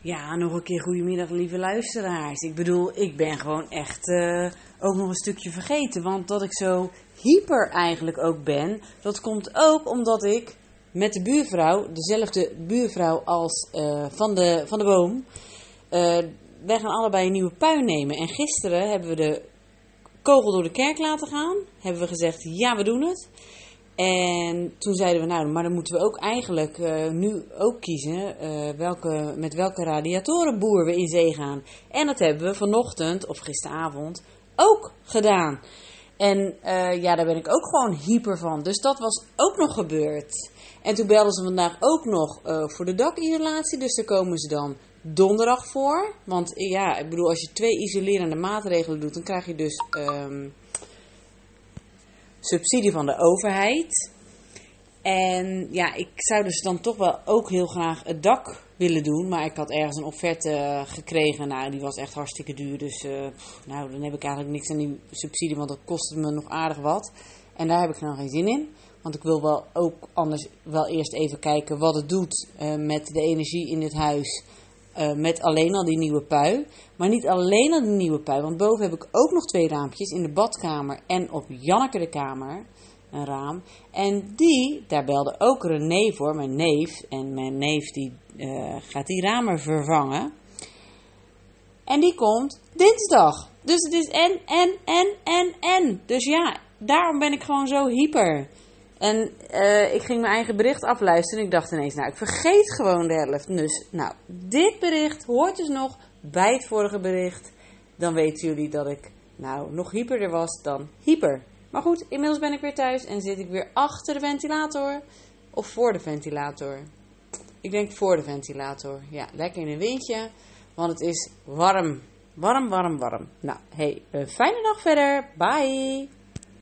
Ja, nog een keer goedemiddag, lieve luisteraars. Ik bedoel, ik ben gewoon echt eh, ook nog een stukje vergeten. Want dat ik zo hyper eigenlijk ook ben, dat komt ook omdat ik met de buurvrouw, dezelfde buurvrouw als eh, van, de, van de boom, eh, wij gaan allebei een nieuwe puin nemen. En gisteren hebben we de kogel door de kerk laten gaan. Hebben we gezegd, ja, we doen het. En toen zeiden we, nou, maar dan moeten we ook eigenlijk uh, nu ook kiezen uh, welke, met welke radiatorenboer we in zee gaan. En dat hebben we vanochtend of gisteravond ook gedaan. En uh, ja, daar ben ik ook gewoon hyper van. Dus dat was ook nog gebeurd. En toen belden ze vandaag ook nog voor de dakisolatie. Dus daar komen ze dan donderdag voor. Want ja, ik bedoel, als je twee isolerende maatregelen doet, dan krijg je dus... Um, subsidie van de overheid. En ja, ik zou dus dan toch wel ook heel graag het dak willen doen. Maar ik had ergens een offerte gekregen. Nou, die was echt hartstikke duur. Dus uh, nou, dan heb ik eigenlijk niks aan die subsidie. Want dat kostte me nog aardig wat. En daar heb ik nou geen zin in. Want ik wil wel ook anders wel eerst even kijken wat het doet uh, met de energie in dit huis. Uh, met alleen al die nieuwe pui. Maar niet alleen al die nieuwe pui. Want boven heb ik ook nog twee raampjes. In de badkamer en op Janneke de kamer. Een raam. En die, daar belde ook René voor, mijn neef. En mijn neef die uh, gaat die ramen vervangen. En die komt dinsdag. Dus het is en, en, en, en, en. Dus ja, daarom ben ik gewoon zo hyper. En uh, ik ging mijn eigen bericht afluisteren en ik dacht ineens, nou, ik vergeet gewoon de helft. Dus, nou, dit bericht hoort dus nog bij het vorige bericht. Dan weten jullie dat ik, nou, nog hyperder was dan hyper. Maar goed, inmiddels ben ik weer thuis en zit ik weer achter de ventilator of voor de ventilator. Ik denk voor de ventilator. Ja, lekker in een windje, want het is warm. Warm, warm, warm. Nou, hey, een fijne dag verder. Bye!